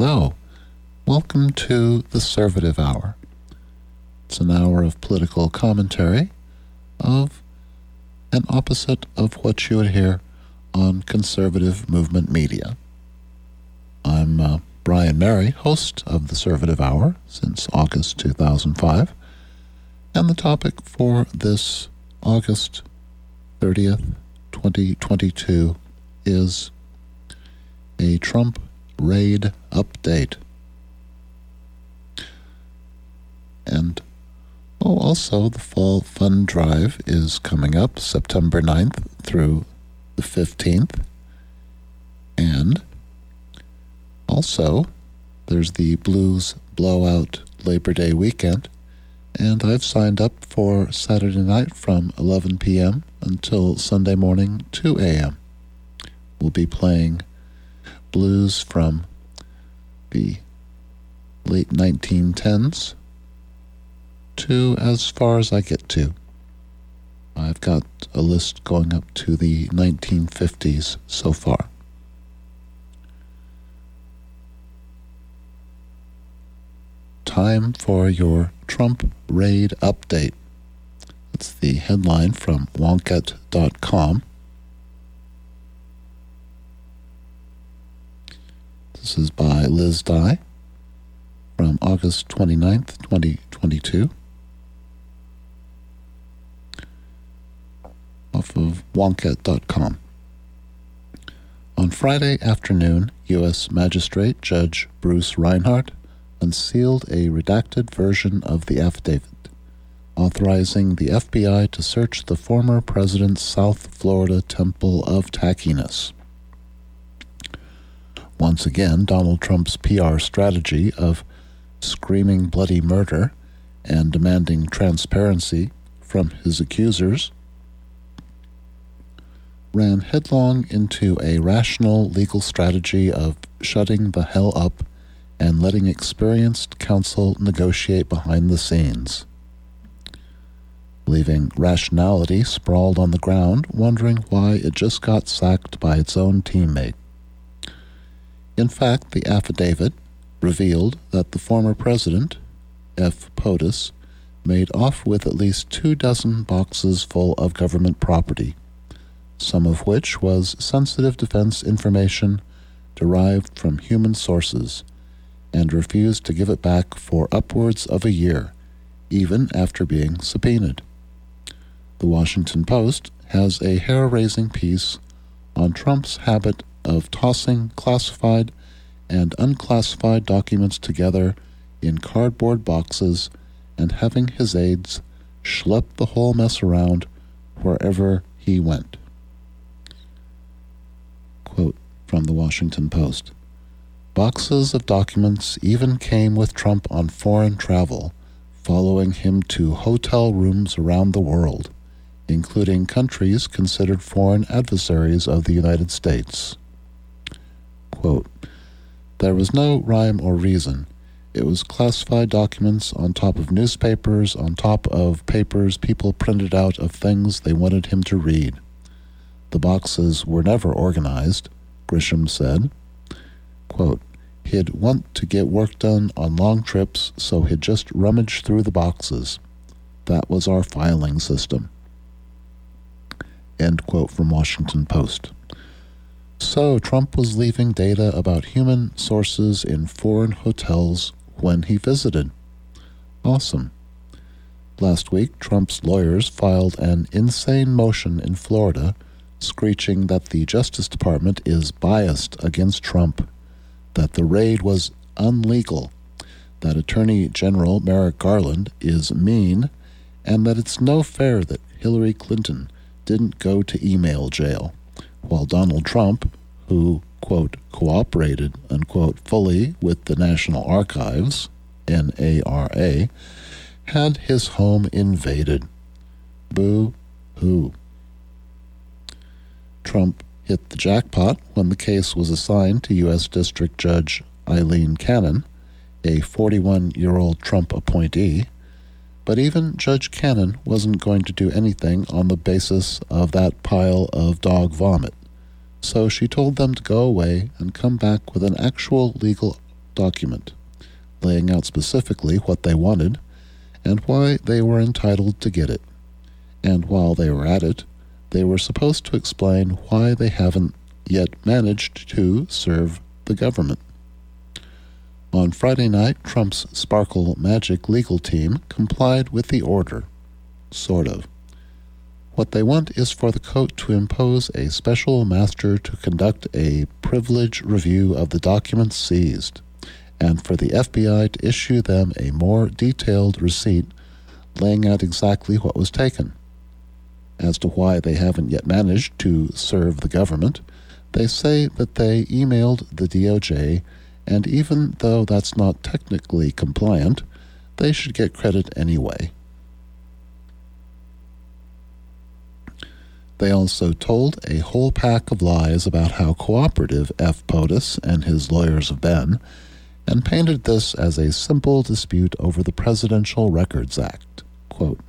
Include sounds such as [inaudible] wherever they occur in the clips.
Hello. Welcome to the Conservative Hour. It's an hour of political commentary of an opposite of what you would hear on conservative movement media. I'm uh, Brian Mary, host of the Conservative Hour since August 2005, and the topic for this August 30th, 2022 is a Trump raid update. And oh, also, the Fall Fund Drive is coming up September 9th through the 15th. And also, there's the Blues Blowout Labor Day weekend. And I've signed up for Saturday night from 11 p.m. until Sunday morning 2 a.m. We'll be playing blues from the late 1910s to as far as I get to. I've got a list going up to the 1950s so far. Time for your Trump raid update. That's the headline from Wonkette.com. This is by Liz Dye from August 29th, 2022. Off of Wonkette.com. On Friday afternoon, U.S. Magistrate Judge Bruce Reinhart unsealed a redacted version of the affidavit authorizing the FBI to search the former president's South Florida Temple of Tackiness. Once again, Donald Trump's PR strategy of screaming bloody murder and demanding transparency from his accusers ran headlong into a rational legal strategy of shutting the hell up and letting experienced counsel negotiate behind the scenes. Leaving rationality sprawled on the ground, wondering why it just got sacked by its own teammate. In fact, the affidavit revealed that the former president, F. POTUS, made off with at least two dozen boxes full of government property, some of which was sensitive defense information derived from human sources and refused to give it back for upwards of a year, even after being subpoenaed. The Washington Post has a hair raising piece on Trump's habit of tossing classified and unclassified documents together in cardboard boxes and having his aides schlep the whole mess around wherever he went. Quote from the Washington Post. Boxes of documents even came with Trump on foreign travel, following him to hotel rooms around the world, including countries considered foreign adversaries of the United States. Quote, there was no rhyme or reason. It was classified documents on top of newspapers, on top of papers people printed out of things they wanted him to read. The boxes were never organized, Grisham said. Quote, He'd want to get work done on long trips, so he'd just rummage through the boxes. That was our filing system. End quote from Washington Post. So, Trump was leaving data about human sources in foreign hotels when he visited. Awesome. Last week, Trump's lawyers filed an insane motion in Florida screeching that the Justice Department is biased against Trump that the raid was unlegal, that Attorney General Merrick Garland is mean, and that it's no fair that Hillary Clinton didn't go to email jail, while Donald Trump, who, quote, cooperated, unquote, fully with the National Archives, NARA, had his home invaded. Boo hoo. Trump hit the jackpot when the case was assigned to U.S. District Judge Aileen Cannon, a 41 year old Trump appointee. But even Judge Cannon wasn't going to do anything on the basis of that pile of dog vomit. So she told them to go away and come back with an actual legal document, laying out specifically what they wanted and why they were entitled to get it. And while they were at it, they were supposed to explain why they haven't yet managed to serve the government. On Friday night, Trump's Sparkle Magic legal team complied with the order. Sort of. What they want is for the court to impose a special master to conduct a privilege review of the documents seized, and for the FBI to issue them a more detailed receipt laying out exactly what was taken. As to why they haven't yet managed to serve the government, they say that they emailed the DOJ, and even though that's not technically compliant, they should get credit anyway. They also told a whole pack of lies about how cooperative F. POTUS and his lawyers have been, and painted this as a simple dispute over the Presidential Records Act. Quote,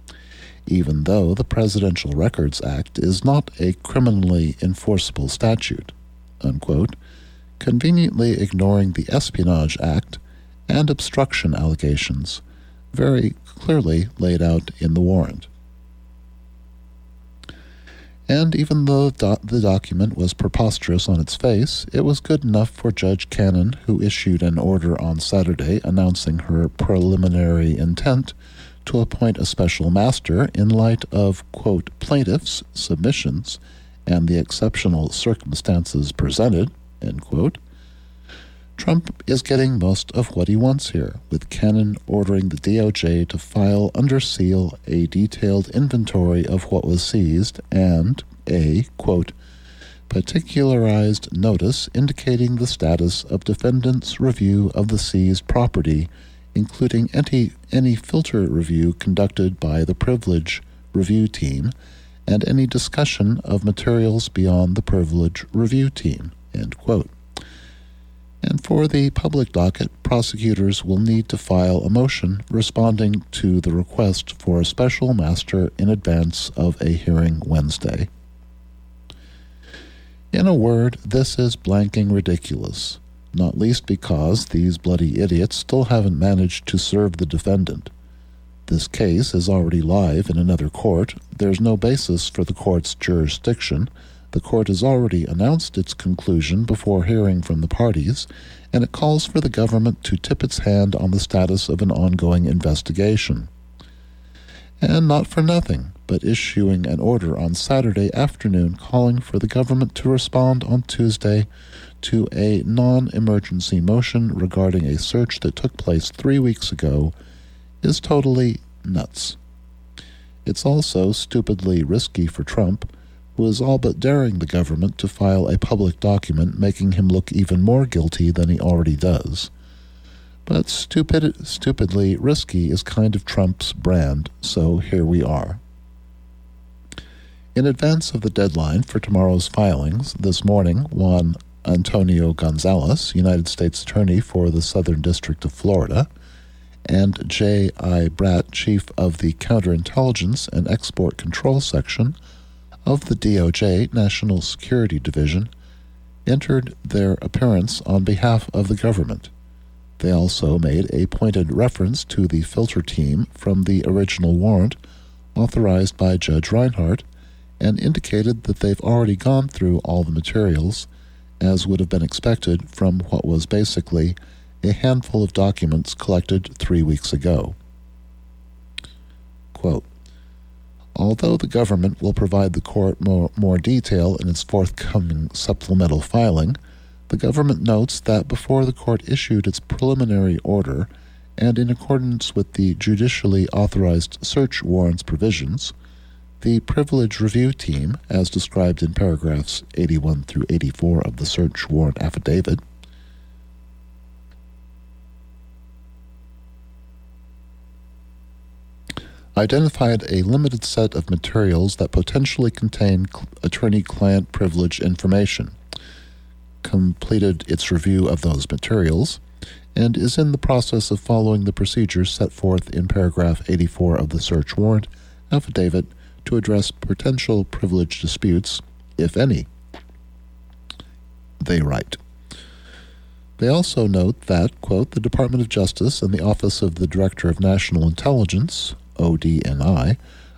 even though the Presidential Records Act is not a criminally enforceable statute, unquote, conveniently ignoring the Espionage Act and obstruction allegations, very clearly laid out in the warrant. And even though the document was preposterous on its face, it was good enough for Judge Cannon, who issued an order on Saturday announcing her preliminary intent to appoint a special master in light of, quote, plaintiffs' submissions and the exceptional circumstances presented, end quote. Trump is getting most of what he wants here, with Cannon ordering the DOJ to file under seal a detailed inventory of what was seized and a, quote, particularized notice indicating the status of defendant's review of the seized property, including any, any filter review conducted by the privilege review team and any discussion of materials beyond the privilege review team, end quote. And for the public docket, prosecutors will need to file a motion responding to the request for a special master in advance of a hearing Wednesday. In a word, this is blanking ridiculous, not least because these bloody idiots still haven't managed to serve the defendant. This case is already live in another court. There's no basis for the court's jurisdiction, the court has already announced its conclusion before hearing from the parties, and it calls for the government to tip its hand on the status of an ongoing investigation. And not for nothing, but issuing an order on Saturday afternoon calling for the government to respond on Tuesday to a non emergency motion regarding a search that took place three weeks ago is totally nuts. It's also stupidly risky for Trump is all but daring the government to file a public document making him look even more guilty than he already does. But stupid, stupidly risky is kind of Trump's brand, so here we are. In advance of the deadline for tomorrow's filings, this morning, Juan Antonio Gonzalez, United States Attorney for the Southern District of Florida, and Jay I. Bratt, Chief of the Counterintelligence and Export Control Section of the DOJ National Security Division entered their appearance on behalf of the government. They also made a pointed reference to the filter team from the original warrant authorized by Judge Reinhart and indicated that they've already gone through all the materials, as would have been expected from what was basically a handful of documents collected three weeks ago. Quote, Although the government will provide the court more, more detail in its forthcoming supplemental filing, the government notes that before the court issued its preliminary order, and in accordance with the judicially authorized search warrants provisions, the Privilege Review Team, as described in paragraphs 81 through 84 of the search warrant affidavit, identified a limited set of materials that potentially contain attorney client privilege information, completed its review of those materials, and is in the process of following the procedures set forth in paragraph 84 of the search warrant affidavit to address potential privilege disputes, if any. They write They also note that, quote, the Department of Justice and the Office of the Director of National Intelligence, ODNI,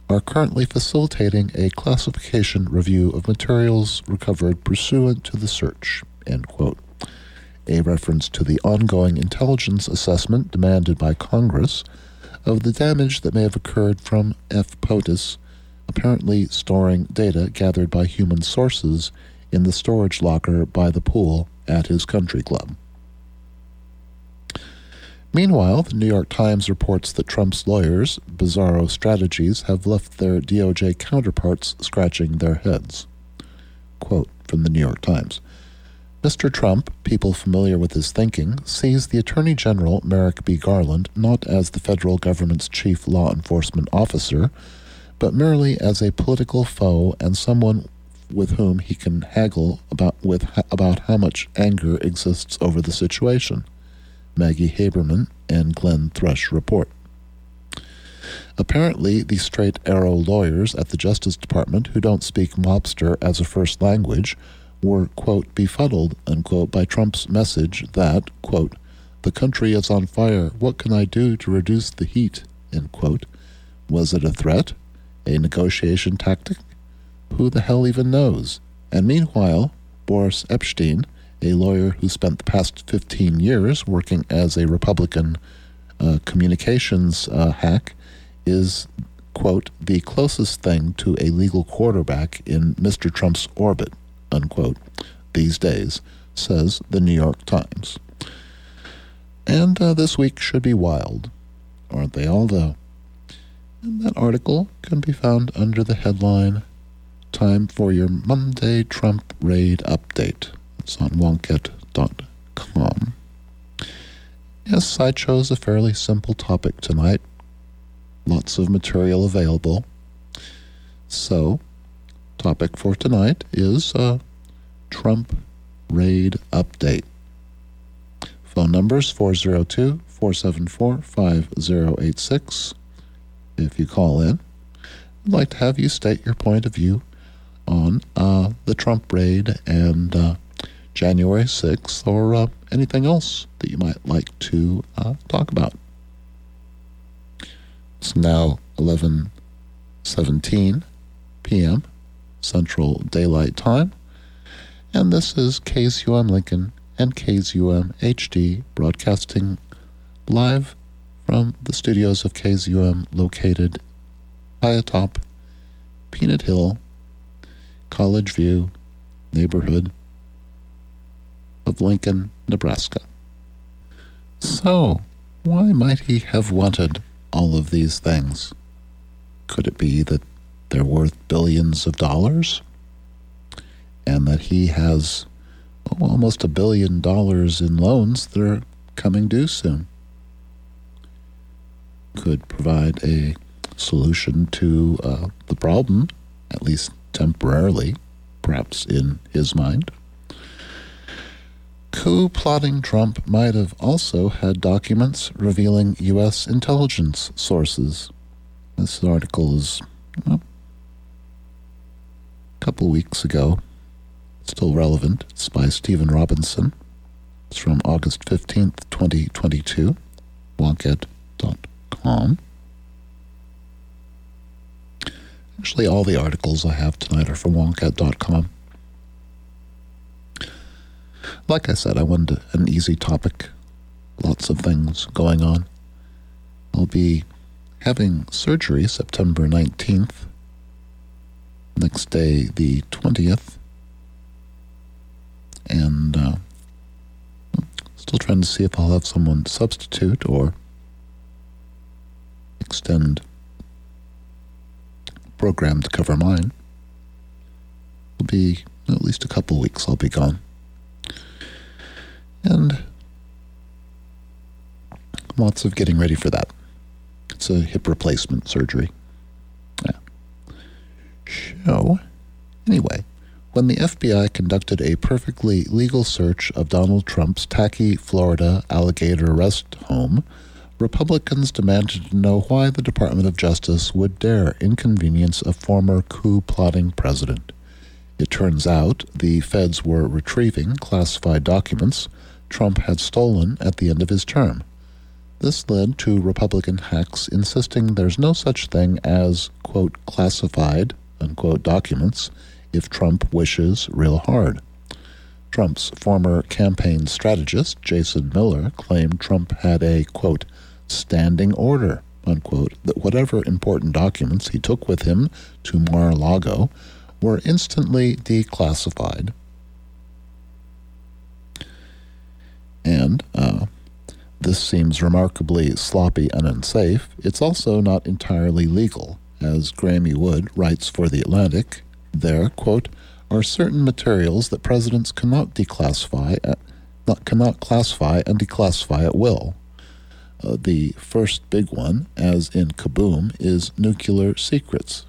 are currently facilitating a classification review of materials recovered pursuant to the search, end quote. A reference to the ongoing intelligence assessment demanded by Congress of the damage that may have occurred from F. POTUS apparently storing data gathered by human sources in the storage locker by the pool at his country club. Meanwhile, the New York Times reports that Trump's lawyers, Bizarro Strategies, have left their DOJ counterparts scratching their heads. Quote from the New York Times Mr. Trump, people familiar with his thinking, sees the Attorney General, Merrick B. Garland, not as the federal government's chief law enforcement officer, but merely as a political foe and someone with whom he can haggle about, with, about how much anger exists over the situation. Maggie Haberman and Glenn Thrush report. Apparently, the straight arrow lawyers at the Justice Department who don't speak mobster as a first language were, quote, befuddled, unquote, by Trump's message that, quote, the country is on fire. What can I do to reduce the heat? End quote. Was it a threat? A negotiation tactic? Who the hell even knows? And meanwhile, Boris Epshteyn, a lawyer who spent the past 15 years working as a Republican uh, communications uh, hack, is, quote, the closest thing to a legal quarterback in Mr. Trump's orbit, unquote, these days, says the New York Times. And uh, this week should be wild, aren't they all, though? And that article can be found under the headline Time for Your Monday Trump Raid Update. On. Yes, I chose a fairly simple topic tonight. Lots of material available. So, topic for tonight is uh, Trump raid update. Phone numbers 402 474 5086. If you call in, I'd like to have you state your point of view on uh, the Trump raid and uh, January 6th or uh, anything else that you might like to uh, talk about. It's now 11:17 p.m. Central Daylight Time, and this is KZUM Lincoln and KZUM HD broadcasting live from the studios of KZUM located high atop Peanut Hill, College View neighborhood of Lincoln, Nebraska. So, why might he have wanted all of these things? Could it be that they're worth billions of dollars? And that he has oh, almost a billion dollars in loans that are coming due soon? Could provide a solution to uh, the problem, at least temporarily, perhaps in his mind. Coup plotting Trump might have also had documents revealing U.S. intelligence sources. This article is well, a couple weeks ago, still relevant. It's by Stephen Robinson. It's from August 15th, 2022, wonkette.com. Actually, all the articles I have tonight are from wonkette.com. Like I said, I wanted an easy topic. Lots of things going on. I'll be having surgery September 19th. Next day, the 20th. And uh, still trying to see if I'll have someone substitute or extend program to cover mine. It'll be at least a couple weeks I'll be gone. And lots of getting ready for that. It's a hip replacement surgery. Yeah. So, anyway, when the FBI conducted a perfectly legal search of Donald Trump's tacky Florida alligator rest home, Republicans demanded to know why the Department of Justice would dare inconvenience a former coup plotting president. It turns out the feds were retrieving classified documents Trump had stolen at the end of his term. This led to Republican hacks insisting there's no such thing as, quote, classified, unquote, documents if Trump wishes real hard. Trump's former campaign strategist, Jason Miller, claimed Trump had a, quote, standing order, unquote, that whatever important documents he took with him to Mar a Lago were instantly declassified. And, uh, this seems remarkably sloppy and unsafe. It's also not entirely legal, as Graeme Wood writes for The Atlantic. There, quote, are certain materials that presidents cannot declassify, at, not, cannot classify and declassify at will. Uh, the first big one, as in Kaboom, is nuclear secrets.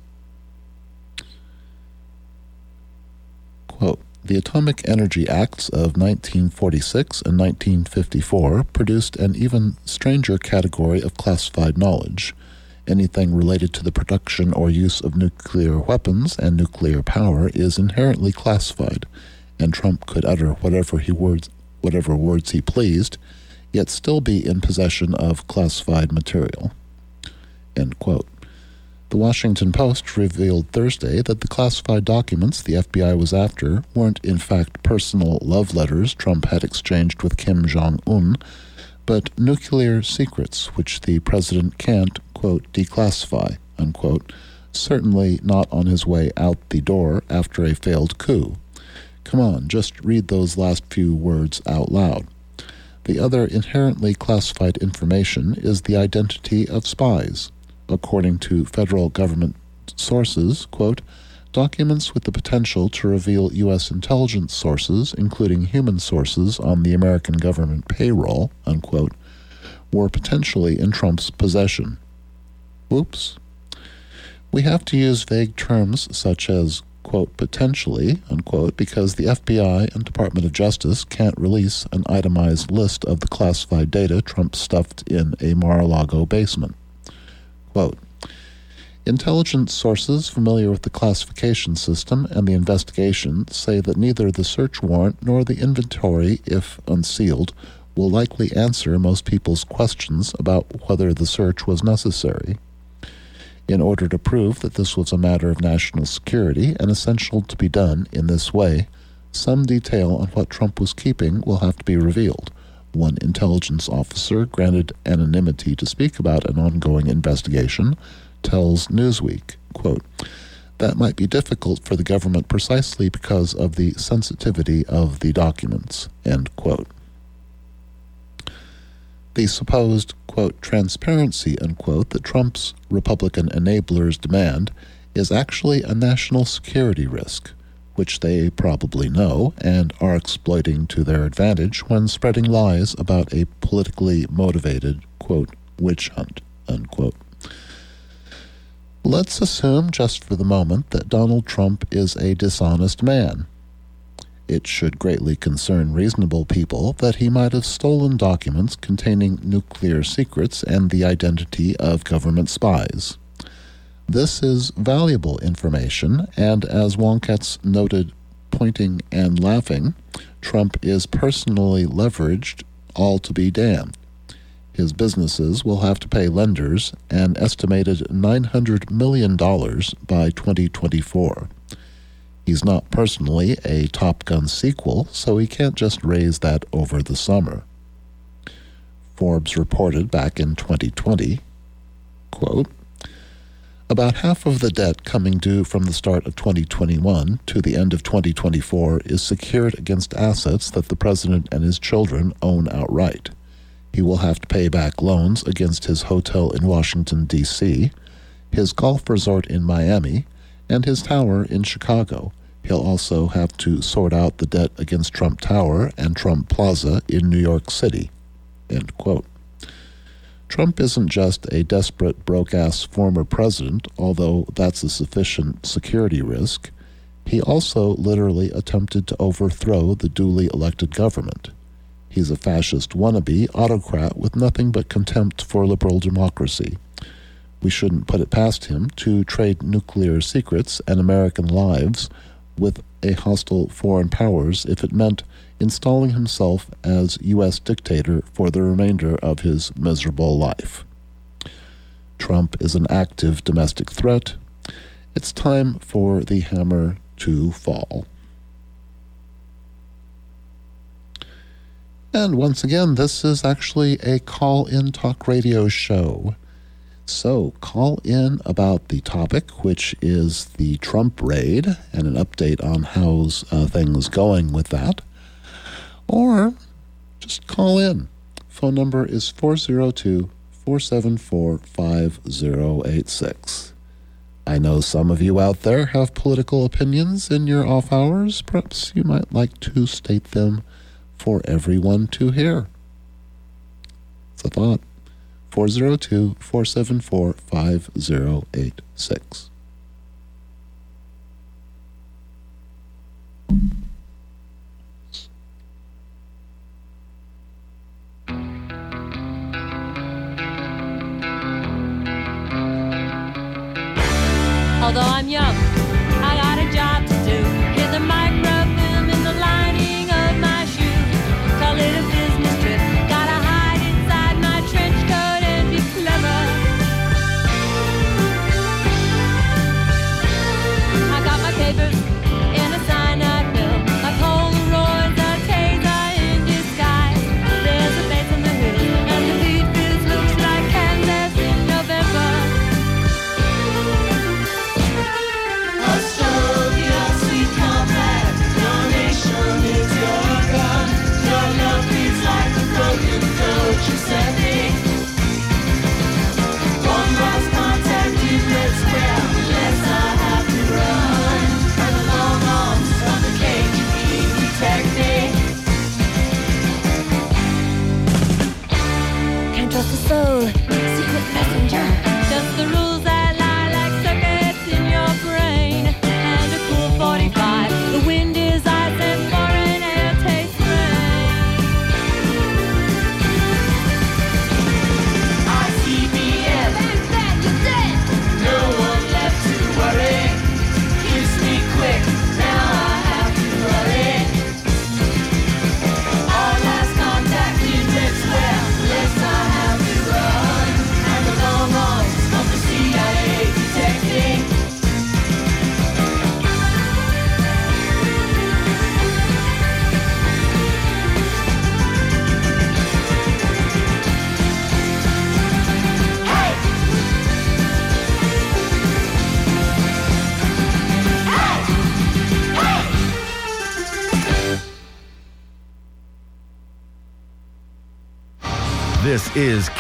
Quote, the Atomic Energy Acts of 1946 and 1954 produced an even stranger category of classified knowledge. Anything related to the production or use of nuclear weapons and nuclear power is inherently classified, and Trump could utter whatever he words whatever words he pleased, yet still be in possession of classified material. End quote. The Washington Post revealed Thursday that the classified documents the FBI was after weren't in fact personal love letters Trump had exchanged with Kim Jong un, but nuclear secrets which the president can't, quote, declassify, unquote, certainly not on his way out the door after a failed coup. Come on, just read those last few words out loud. The other inherently classified information is the identity of spies according to federal government sources, quote, documents with the potential to reveal U.S. intelligence sources, including human sources on the American government payroll, unquote, were potentially in Trump's possession. Whoops. We have to use vague terms such as, quote, potentially, unquote, because the FBI and Department of Justice can't release an itemized list of the classified data Trump stuffed in a Mar a Lago basement. Quote, Intelligence sources familiar with the classification system and the investigation say that neither the search warrant nor the inventory, if unsealed, will likely answer most people's questions about whether the search was necessary. In order to prove that this was a matter of national security and essential to be done in this way, some detail on what Trump was keeping will have to be revealed one intelligence officer granted anonymity to speak about an ongoing investigation tells Newsweek, quote, that might be difficult for the government precisely because of the sensitivity of the documents, end quote. The supposed, quote, transparency, unquote, that Trump's Republican enablers demand is actually a national security risk which they probably know and are exploiting to their advantage when spreading lies about a politically motivated, quote, witch hunt, unquote. Let's assume, just for the moment, that Donald Trump is a dishonest man. It should greatly concern reasonable people that he might have stolen documents containing nuclear secrets and the identity of government spies. This is valuable information, and as Wonkatz noted, pointing and laughing, Trump is personally leveraged, all to be damned. His businesses will have to pay lenders an estimated $900 million by 2024. He's not personally a Top Gun sequel, so he can't just raise that over the summer. Forbes reported back in 2020, quote, about half of the debt coming due from the start of 2021 to the end of 2024 is secured against assets that the president and his children own outright. He will have to pay back loans against his hotel in Washington, D.C., his golf resort in Miami, and his tower in Chicago. He'll also have to sort out the debt against Trump Tower and Trump Plaza in New York City. End quote. Trump isn't just a desperate, broke ass former president, although that's a sufficient security risk. He also literally attempted to overthrow the duly elected government. He's a fascist wannabe autocrat with nothing but contempt for liberal democracy. We shouldn't put it past him to trade nuclear secrets and American lives with a hostile foreign powers if it meant installing himself as U.S. dictator for the remainder of his miserable life. Trump is an active domestic threat. It's time for the hammer to fall. And once again, this is actually a call in talk radio show. So call in about the topic, which is the Trump raid, and an update on how's uh, things going with that. Or just call in. Phone number is 402 474 5086. I know some of you out there have political opinions in your off hours. Perhaps you might like to state them for everyone to hear. It's a thought. 402 474 5086. Although I'm young, I got a job to do. Get the microfilm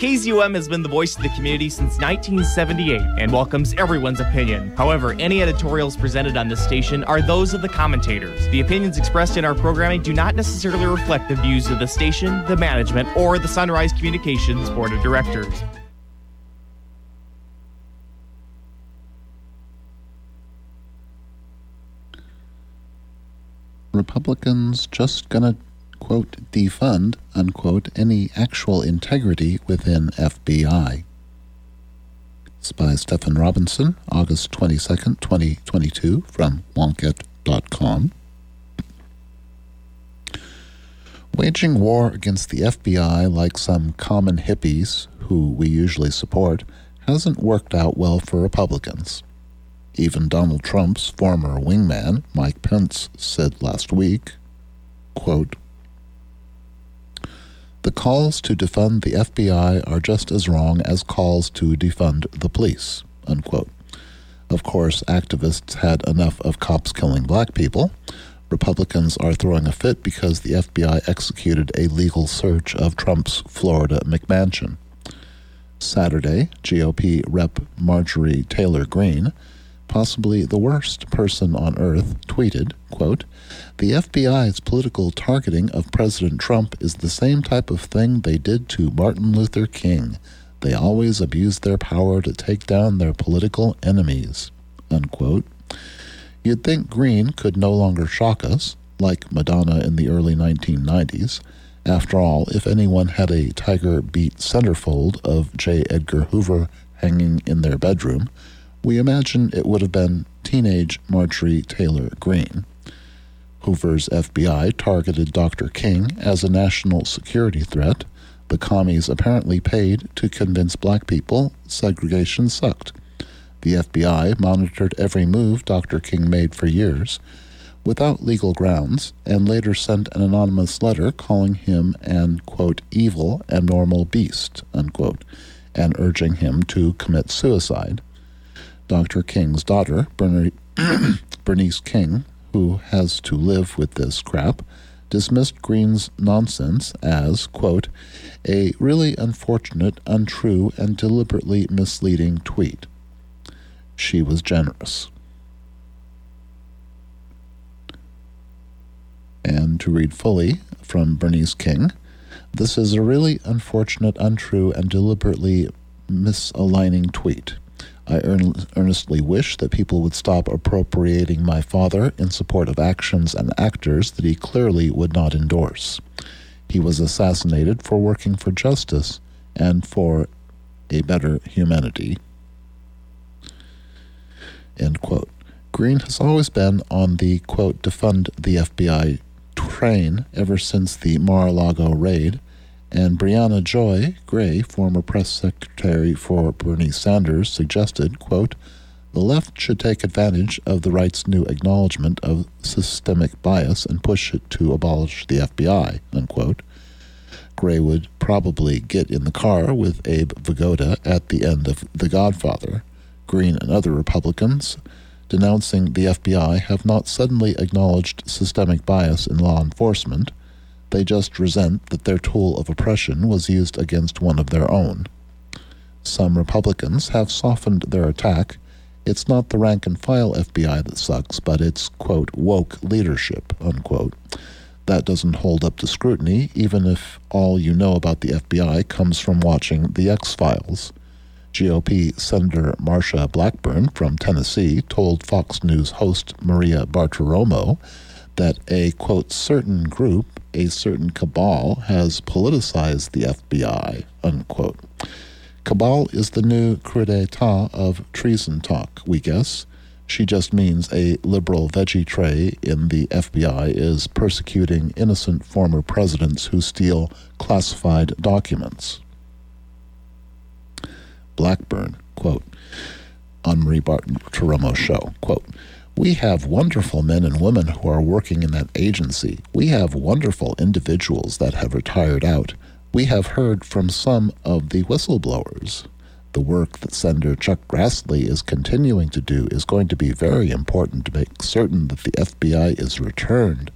KZUM has been the voice of the community since 1978 and welcomes everyone's opinion. However, any editorials presented on this station are those of the commentators. The opinions expressed in our programming do not necessarily reflect the views of the station, the management, or the Sunrise Communications Board of Directors. Republicans just gonna, quote, defund, unquote, any actual integrity within FBI. By Stephen Robinson, August 22nd, 2022, from Wonkette.com. Waging war against the FBI like some common hippies, who we usually support, hasn't worked out well for Republicans. Even Donald Trump's former wingman, Mike Pence, said last week, quote, The calls to defund the FBI are just as wrong as calls to defund the police, unquote. Of course, activists had enough of cops killing black people. Republicans are throwing a fit because the FBI executed a legal search of Trump's Florida McMansion. Saturday, GOP Rep. Marjorie Taylor Greene possibly the worst person on earth, tweeted, quote, The FBI's political targeting of President Trump is the same type of thing they did to Martin Luther King. They always abuse their power to take down their political enemies. Unquote. You'd think Greene could no longer shock us, like Madonna in the early 1990s. After all, if anyone had a tiger beat centerfold of J. Edgar Hoover hanging in their bedroom, we imagine it would have been teenage Marjorie Taylor Greene. Hoover's FBI targeted Dr. King as a national security threat. The commies apparently paid to convince black people segregation sucked. The FBI monitored every move Dr. King made for years without legal grounds and later sent an anonymous letter calling him an, quote, evil, abnormal beast, unquote, and urging him to commit suicide. Dr. King's daughter, [clears throat] Bernice King, who has to live with this crap, dismissed Greene's nonsense as, quote, a really unfortunate, untrue, and deliberately misleading tweet. She was generous. And to read fully from Bernice King, this is a really unfortunate, untrue, and deliberately misaligning tweet. I earn- earnestly wish that people would stop appropriating my father in support of actions and actors that he clearly would not endorse. He was assassinated for working for justice and for a better humanity. End quote. Greene has always been on the quote defund the FBI train ever since the Mar-a-Lago raid, and Brianna Joy Gray, former press secretary for Bernie Sanders, suggested, quote, the left should take advantage of the right's new acknowledgement of systemic bias and push it to abolish the FBI, unquote. Gray would probably get in the car with Abe Vigoda at the end of The Godfather. Greene and other Republicans denouncing the FBI have not suddenly acknowledged systemic bias in law enforcement. They just resent that their tool of oppression was used against one of their own. Some Republicans have softened their attack. It's not the rank and file FBI that sucks, but it's, quote, woke leadership, unquote. That doesn't hold up to scrutiny, even if all you know about the FBI comes from watching The X Files. GOP Senator Marsha Blackburn from Tennessee told Fox News host Maria Bartiromo that a, quote, certain group, a certain cabal, has politicized the FBI, unquote. Cabal is the new coup d'etat of treason talk, we guess. She just means a liberal veggie tray in the FBI is persecuting innocent former presidents who steal classified documents. Blackburn, quote, on Marie Barton Bartiromo's show, quote, we have wonderful men and women who are working in that agency. We have wonderful individuals that have retired out. We have heard from some of the whistleblowers. The work that Senator Chuck Grassley is continuing to do is going to be very important to make certain that the FBI is returned,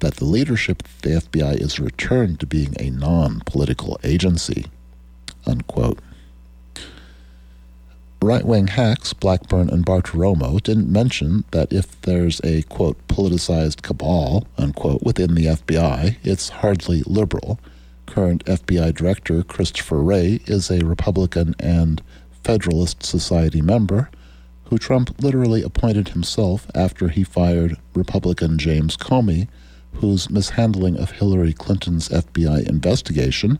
that the leadership of the FBI is returned to being a non political agency. Unquote. Right wing hacks Blackburn and Bartiromo didn't mention that if there's a quote politicized cabal unquote within the FBI, it's hardly liberal. Current FBI Director Christopher Wray is a Republican and Federalist Society member who Trump literally appointed himself after he fired Republican James Comey, whose mishandling of Hillary Clinton's FBI investigation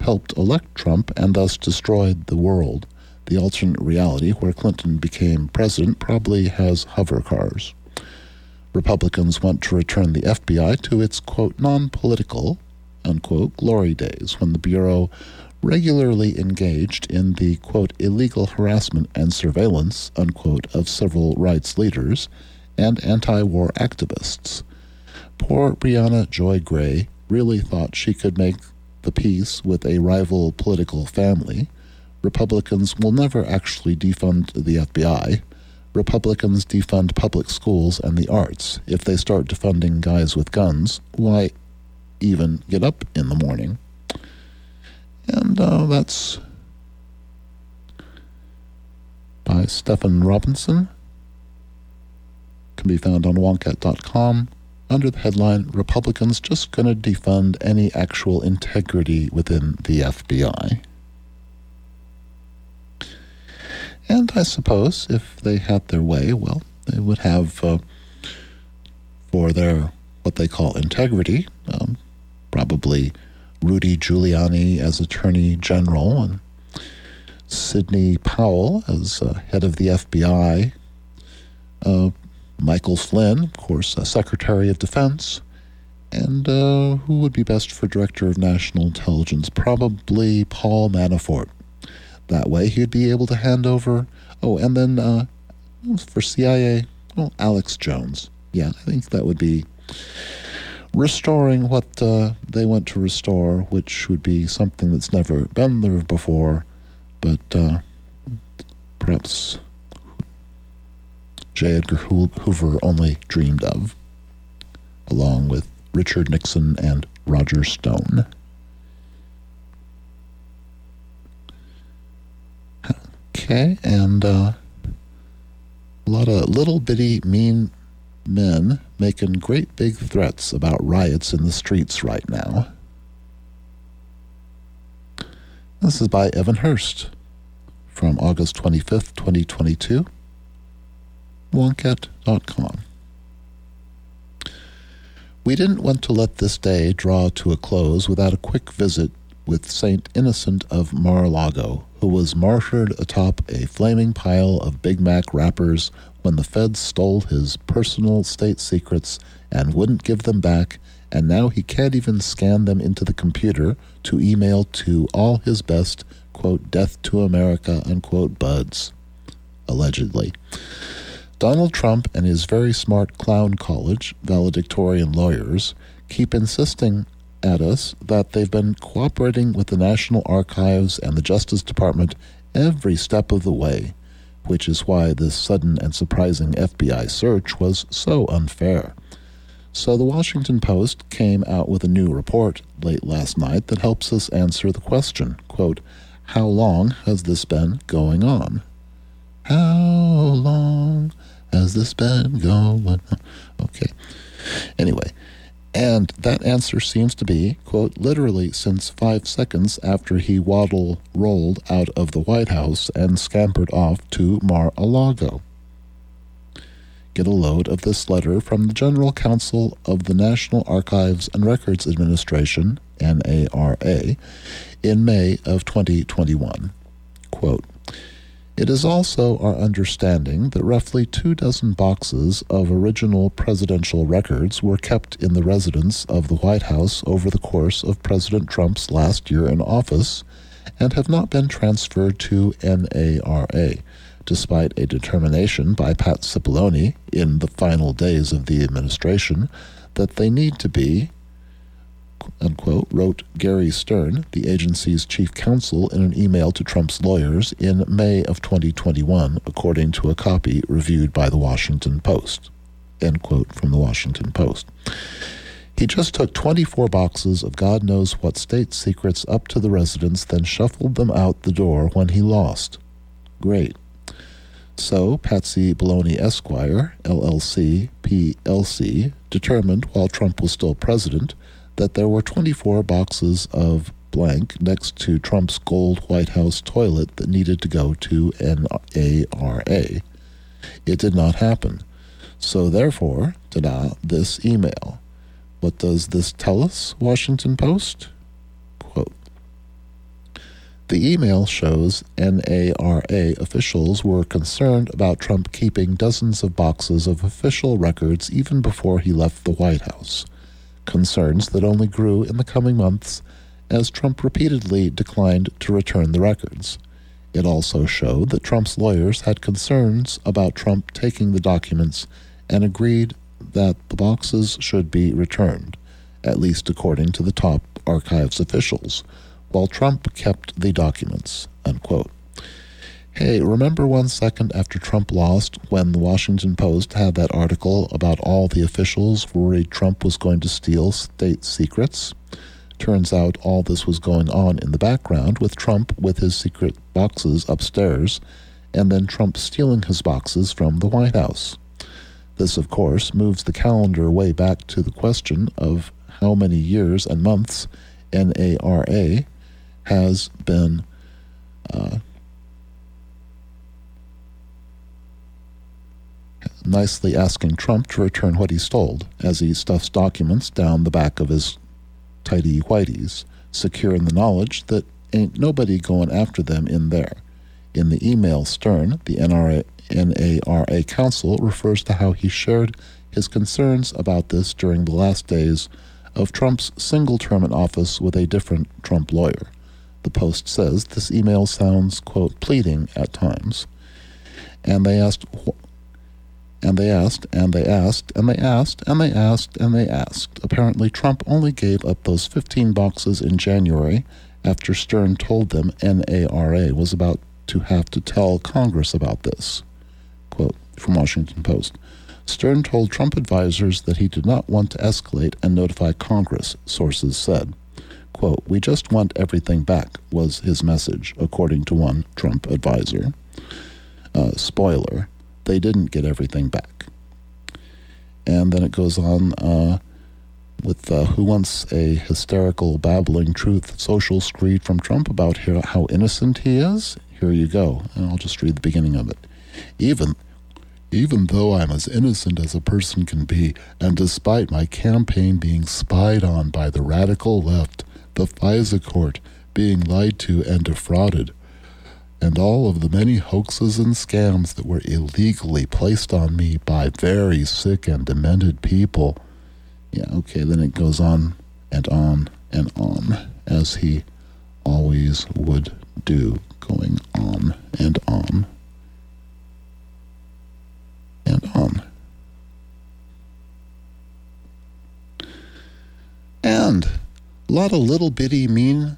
helped elect Trump and thus destroyed the world. The alternate reality where Clinton became president probably has hover cars. Republicans want to return the FBI to its, quote, non political, unquote, glory days when the Bureau regularly engaged in the, quote, illegal harassment and surveillance, unquote, of civil rights leaders and anti war activists. Poor Brianna Joy Gray really thought she could make the peace with a rival political family. Republicans will never actually defund the FBI. Republicans defund public schools and the arts. If they start defunding guys with guns, why even get up in the morning? And uh, that's by Stephen Robinson. Can be found on wonkette.com under the headline Republicans just to defund any actual integrity within the FBI. And I suppose if they had their way, well, they would have uh, for their what they call integrity, um, probably Rudy Giuliani as Attorney General and Sidney Powell as uh, head of the FBI, uh, Michael Flynn, of course, uh, Secretary of Defense, and uh, who would be best for Director of National Intelligence? Probably Paul Manafort. That way he'd be able to hand over. Oh, and then uh, for CIA, well, Alex Jones. Yeah, I think that would be restoring what uh, they want to restore, which would be something that's never been there before, but uh, perhaps J. Edgar Hoover only dreamed of, along with Richard Nixon and Roger Stone. Okay, and uh, a lot of little bitty mean men making great big threats about riots in the streets right now. This is by Evan Hurst from August 25th, 2022. Wonkette.com. We didn't want to let this day draw to a close without a quick visit with Saint Innocent of Mar-a-Lago, who was martyred atop a flaming pile of Big Mac wrappers when the feds stole his personal state secrets and wouldn't give them back, and now he can't even scan them into the computer to email to all his best, quote, death to America, unquote, buds, allegedly. Donald Trump and his very smart clown college, valedictorian lawyers, keep insisting at us that they've been cooperating with the National Archives and the Justice Department every step of the way, which is why this sudden and surprising FBI search was so unfair. So the Washington Post came out with a new report late last night that helps us answer the question, quote, how long has this been going on? How long has this been going on? Okay. Anyway, and that answer seems to be, quote, literally since five seconds after he waddle rolled out of the White House and scampered off to Mar a Lago. Get a load of this letter from the General Counsel of the National Archives and Records Administration, NARA, in May of 2021. Quote, it is also our understanding that roughly two dozen boxes of original presidential records were kept in the residence of the White House over the course of President Trump's last year in office and have not been transferred to NARA, despite a determination by Pat Cipollone in the final days of the administration that they need to be unquote, wrote Gary Stern, the agency's chief counsel, in an email to Trump's lawyers in May of 2021, according to a copy reviewed by the Washington Post. End quote from the Washington Post. He just took 24 boxes of God knows what state secrets up to the residence, then shuffled them out the door when he lost. Great. So, Patsy Baloney Esquire, LLC, PLC, determined while Trump was still president that there were 24 boxes of blank next to Trump's gold White House toilet that needed to go to NARA. It did not happen. So, therefore, ta-da, this email. What does this tell us, Washington Post? Quote The email shows NARA officials were concerned about Trump keeping dozens of boxes of official records even before he left the White House concerns that only grew in the coming months as Trump repeatedly declined to return the records. It also showed that Trump's lawyers had concerns about Trump taking the documents and agreed that the boxes should be returned, at least according to the top archives officials, while Trump kept the documents. Unquote. Hey, remember one second after Trump lost when the Washington Post had that article about all the officials worried Trump was going to steal state secrets? Turns out all this was going on in the background with Trump with his secret boxes upstairs, and then Trump stealing his boxes from the White House. This, of course, moves the calendar way back to the question of how many years and months NARA has been uh, nicely asking Trump to return what he stole as he stuffs documents down the back of his tidy whiteys, secure in the knowledge that ain't nobody going after them in there. In the email, Stern, the NRA, NARA counsel, refers to how he shared his concerns about this during the last days of Trump's single term in office with a different Trump lawyer. The Post says this email sounds, quote, pleading at times. And they asked, and they asked, and they asked, and they asked, and they asked, and they asked. Apparently, Trump only gave up those 15 boxes in January after Stern told them NARA was about to have to tell Congress about this. Quote from Washington Post. Stern told Trump advisors that he did not want to escalate and notify Congress, sources said. Quote, We just want everything back, was his message, according to one Trump advisor. Uh, spoiler, they didn't get everything back. And then it goes on uh, with uh, who wants a hysterical, babbling truth social screed from Trump about how innocent he is? Here you go, and I'll just read the beginning of it. Even even though I'm as innocent as a person can be, and despite my campaign being spied on by the radical left, the FISA court being lied to and defrauded, and all of the many hoaxes and scams that were illegally placed on me by very sick and demented people. Yeah, okay, then it goes on and on and on, as he always would do, going on and on and on. And a lot of little bitty mean,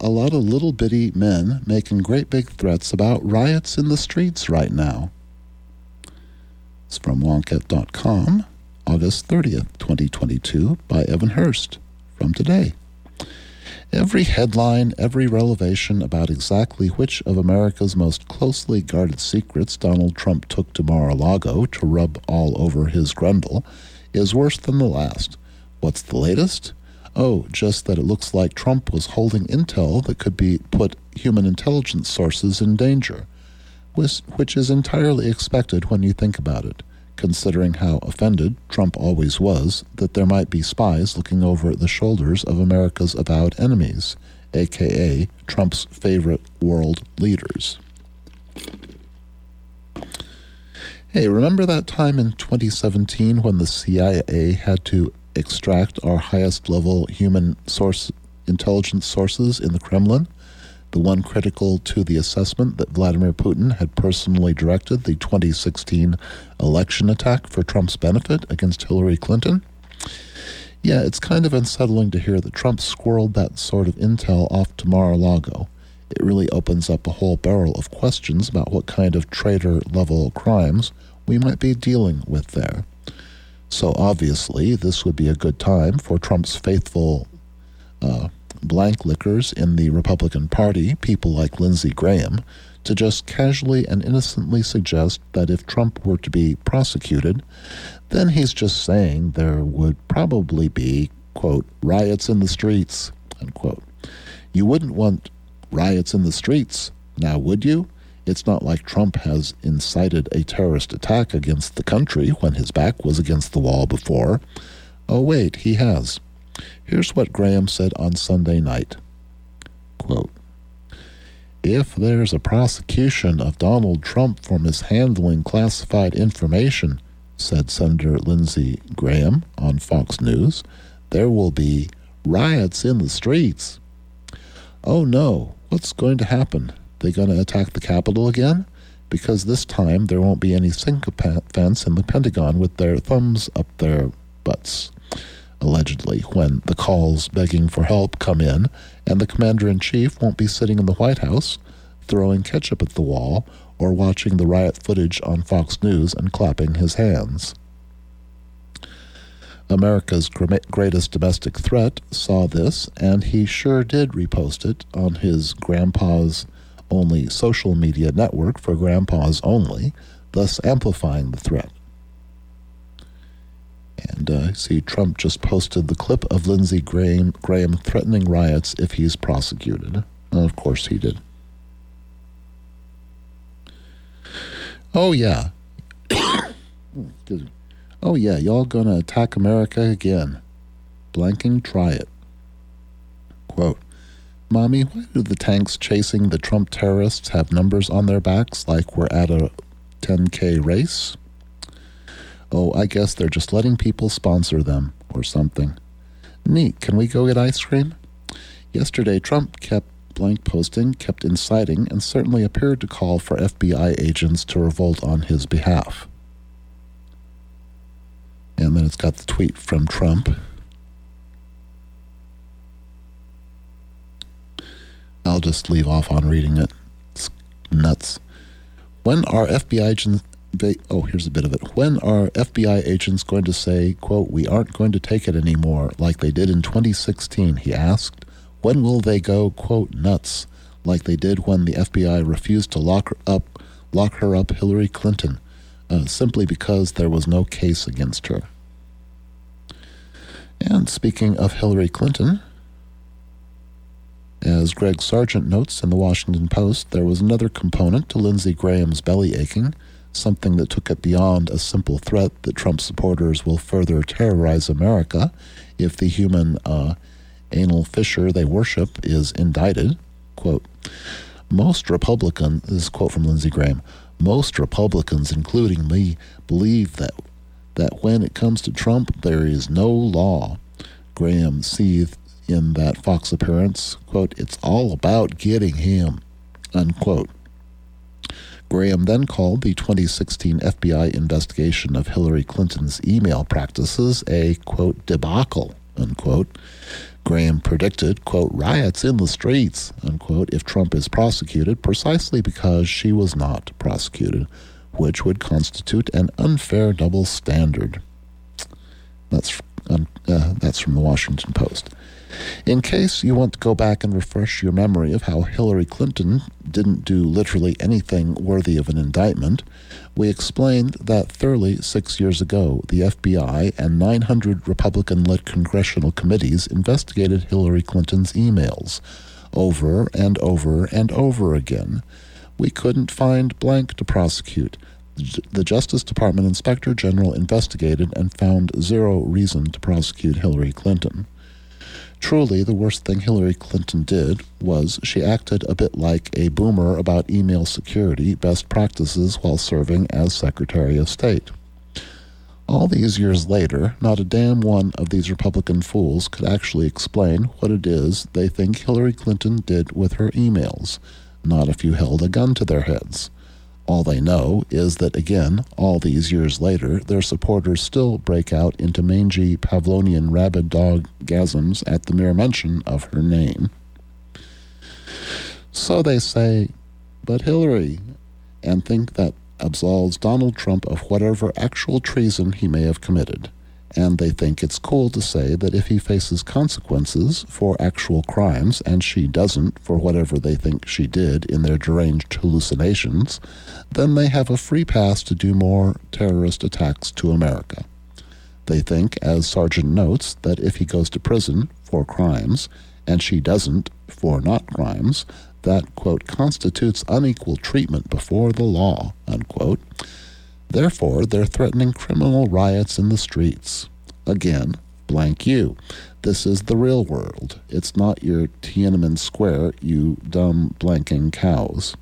a lot of little bitty men making great big threats about riots in the streets right now. It's from Wonkette.com, August 30th, 2022, by Evan Hurst, from today. Every headline, every revelation about exactly which of America's most closely guarded secrets Donald Trump took to Mar a Lago to rub all over his grundle is worse than the last. What's the latest? Oh, just that it looks like Trump was holding intel that could be put human intelligence sources in danger, which, which is entirely expected when you think about it considering how offended Trump always was that there might be spies looking over the shoulders of America's avowed enemies, aka Trump's favorite world leaders. Hey, remember that time in 2017 when the CIA had to extract our highest level human source intelligence sources in the Kremlin? the one critical to the assessment that Vladimir Putin had personally directed the 2016 election attack for Trump's benefit against Hillary Clinton. Yeah, it's kind of unsettling to hear that Trump squirreled that sort of intel off to Mar a Lago. It really opens up a whole barrel of questions about what kind of traitor level crimes we might be dealing with there. So obviously, this would be a good time for Trump's faithful uh, blank lickers in the Republican Party, people like Lindsey Graham, to just casually and innocently suggest that if Trump were to be prosecuted, then he's just saying there would probably be, quote, riots in the streets, unquote. You wouldn't want riots in the streets, now would you? It's not like Trump has incited a terrorist attack against the country when his back was against the wall before. Oh, wait, he has. Here's what Graham said on Sunday night. Quote, if there's a prosecution of Donald Trump for mishandling classified information, said Senator Lindsey Graham on Fox News, there will be riots in the streets. Oh no, what's going to happen? They going to attack the Capitol again? Because this time there won't be any sycophants in the Pentagon with their thumbs up their butts allegedly, when the calls begging for help come in, and the commander in chief won't be sitting in the White House throwing ketchup at the wall or watching the riot footage on Fox News and clapping his hands. America's greatest domestic threat saw this, and he sure did repost it on his grandpa's only social media network for grandpas only, thus amplifying the threat. And uh, see, Trump just posted the clip of Lindsey Graham, Graham threatening riots if he's prosecuted. And of course he did. Oh, yeah. [coughs] Oh, yeah, y'all gonna attack America again. Blanking, try it. Quote Mommy, why do the tanks chasing the Trump terrorists have numbers on their backs like we're at a 10K race? Oh, I guess they're just letting people sponsor them or something. Neat. Can we go get ice cream? Yesterday, Trump kept blank posting, kept inciting, and certainly appeared to call for FBI agents to revolt on his behalf. And then it's got the tweet from Trump. I'll just leave off on reading it. It's nuts. When are FBI agents oh, here's a bit of it. When are FBI agents going to say, quote, we aren't going to take it anymore, like they did in 2016, he asked. When will they go, quote, nuts, like they did when the FBI refused to lock her up, lock her up Hillary Clinton, uh, simply because there was no case against her? And speaking of Hillary Clinton, as Greg Sargent notes in the Washington Post, there was another component to Lindsey Graham's belly aching something that took it beyond a simple threat that Trump supporters will further terrorize America if the human uh, anal fissure they worship is indicted. Quote, most Republicans, this is quote from Lindsey Graham, most Republicans, including me, believe that that when it comes to Trump, there is no law. Graham seethed in that Fox appearance, quote, it's all about getting him, unquote. Graham then called the 2016 FBI investigation of Hillary Clinton's email practices a, quote, debacle, unquote. Graham predicted, quote, riots in the streets, unquote, if Trump is prosecuted precisely because she was not prosecuted, which would constitute an unfair double standard. That's, um, uh, that's from the Washington Post. In case you want to go back and refresh your memory of how Hillary Clinton didn't do literally anything worthy of an indictment, we explained that thoroughly six years ago, the FBI and 900 Republican led congressional committees investigated Hillary Clinton's emails over and over and over again. We couldn't find blank to prosecute. The Justice Department Inspector General investigated and found zero reason to prosecute Hillary Clinton. Truly, the worst thing Hillary Clinton did was she acted a bit like a boomer about email security best practices while serving as Secretary of State. All these years later, not a damn one of these Republican fools could actually explain what it is they think Hillary Clinton did with her emails, not if you held a gun to their heads. All they know is that, again, all these years later, their supporters still break out into mangy Pavlonian rabid dog gasms at the mere mention of her name. So they say, but Hillary, and think that absolves Donald Trump of whatever actual treason he may have committed. And they think it's cool to say that if he faces consequences for actual crimes and she doesn't for whatever they think she did in their deranged hallucinations, then they have a free pass to do more terrorist attacks to America. They think, as Sargent notes, that if he goes to prison for crimes and she doesn't for not crimes, that, quote, constitutes unequal treatment before the law, unquote. Therefore, they're threatening criminal riots in the streets. Again, blank you. This is the real world. It's not your Tiananmen Square, you dumb blanking cows.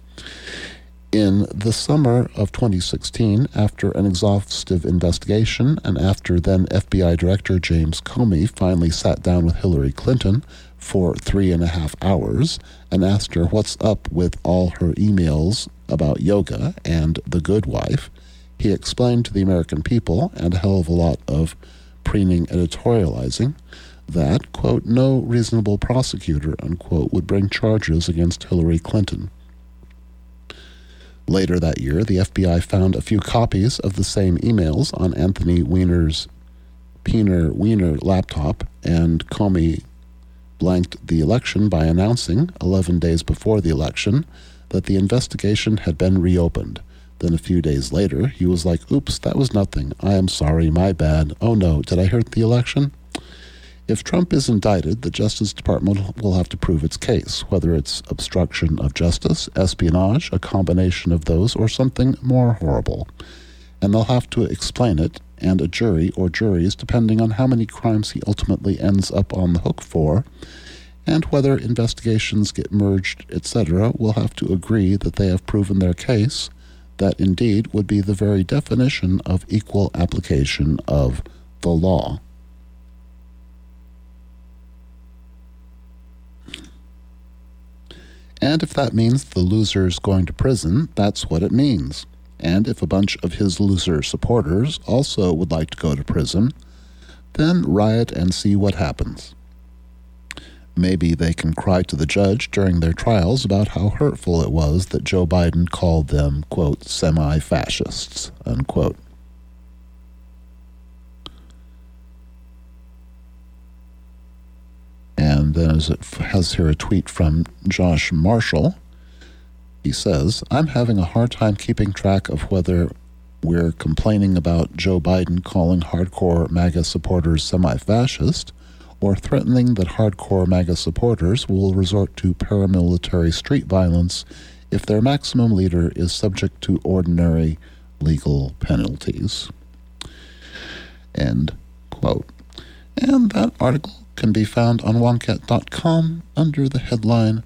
In the summer of 2016, after an exhaustive investigation and after then FBI Director James Comey finally sat down with Hillary Clinton for three and a half hours and asked her what's up with all her emails about yoga and the good wife, he explained to the American people and a hell of a lot of preening editorializing that, quote, no reasonable prosecutor, unquote, would bring charges against Hillary Clinton. Later that year, the FBI found a few copies of the same emails on Anthony Weiner's Peener Weiner laptop, and Comey blanked the election by announcing, 11 days before the election, that the investigation had been reopened. Then a few days later, he was like, Oops, that was nothing. I am sorry, my bad. Oh no, did I hurt the election? If Trump is indicted, the Justice Department will have to prove its case, whether it's obstruction of justice, espionage, a combination of those, or something more horrible. and they'll have to explain it, and a jury or juries, depending on how many crimes he ultimately ends up on the hook for, and whether investigations get merged, etc., will have to agree that they have proven their case. That indeed would be the very definition of equal application of the law. And if that means the loser is going to prison, that's what it means. And if a bunch of his loser supporters also would like to go to prison, then riot and see what happens. Maybe they can cry to the judge during their trials about how hurtful it was that Joe Biden called them, quote, semi fascists, unquote. And then as it has here a tweet from Josh Marshall. He says, I'm having a hard time keeping track of whether we're complaining about Joe Biden calling hardcore MAGA supporters semi fascist or threatening that hardcore MAGA supporters will resort to paramilitary street violence if their maximum leader is subject to ordinary legal penalties. End quote. And that article can be found on wonkette.com under the headline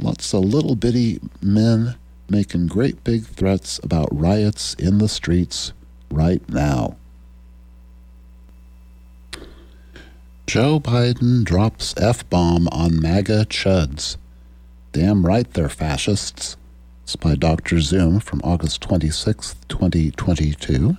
Lots of little bitty men making great big threats about riots in the streets right now. Joe Biden drops F bomb on MAGA chuds. Damn right they're fascists. It's by Dr. Zoom from August 26, 2022.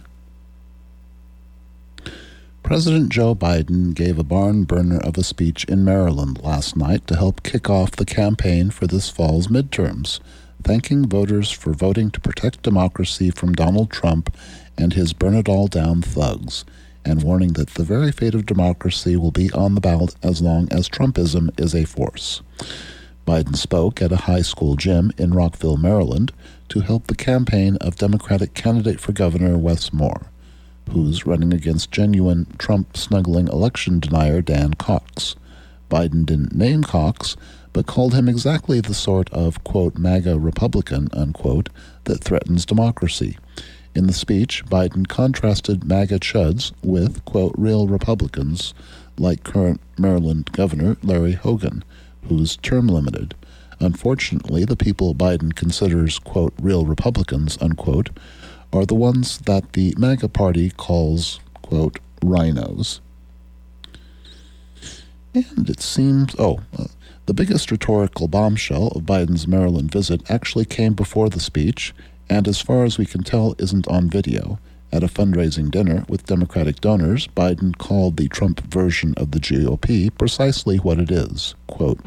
President Joe Biden gave a barn burner of a speech in Maryland last night to help kick off the campaign for this fall's midterms, thanking voters for voting to protect democracy from Donald Trump and his burn it all down thugs, and warning that the very fate of democracy will be on the ballot as long as Trumpism is a force. Biden spoke at a high school gym in Rockville, Maryland, to help the campaign of Democratic candidate for governor Wes Moore who's running against genuine Trump snuggling election denier Dan Cox. Biden didn't name Cox, but called him exactly the sort of, quote, MAGA Republican, unquote, that threatens democracy. In the speech, Biden contrasted MAGA chuds with, quote, real Republicans, like current Maryland Governor Larry Hogan, who's term limited. Unfortunately, the people Biden considers, quote, real Republicans, unquote, are the ones that the MAGA party calls, quote, RINOs. And it seems, oh, uh, the biggest rhetorical bombshell of Biden's Maryland visit actually came before the speech, and as far as we can tell, isn't on video. At a fundraising dinner with Democratic donors, Biden called the Trump version of the GOP precisely what it is. Quote,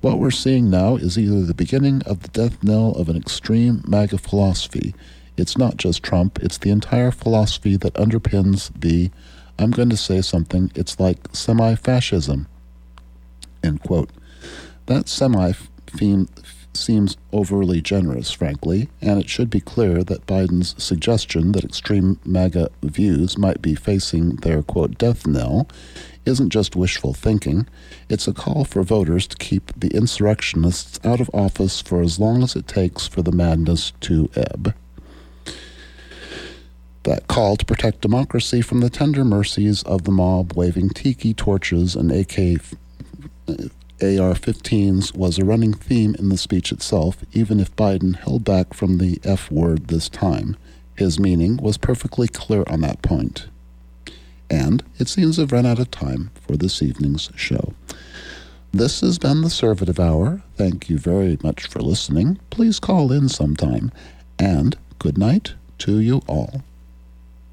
What we're seeing now is either the beginning of the death knell of an extreme MAGA philosophy. It's not just Trump, it's the entire philosophy that underpins the, I'm going to say something, it's like semi fascism. End quote. That semi theme seems overly generous, frankly, and it should be clear that Biden's suggestion that extreme MAGA views might be facing their, quote, death knell isn't just wishful thinking. It's a call for voters to keep the insurrectionists out of office for as long as it takes for the madness to ebb. That call to protect democracy from the tender mercies of the mob waving tiki torches and AK AR 15s was a running theme in the speech itself, even if Biden held back from the F word this time. His meaning was perfectly clear on that point. And it seems have run out of time for this evening's show. This has been the Servative Hour. Thank you very much for listening. Please call in sometime. And good night to you all.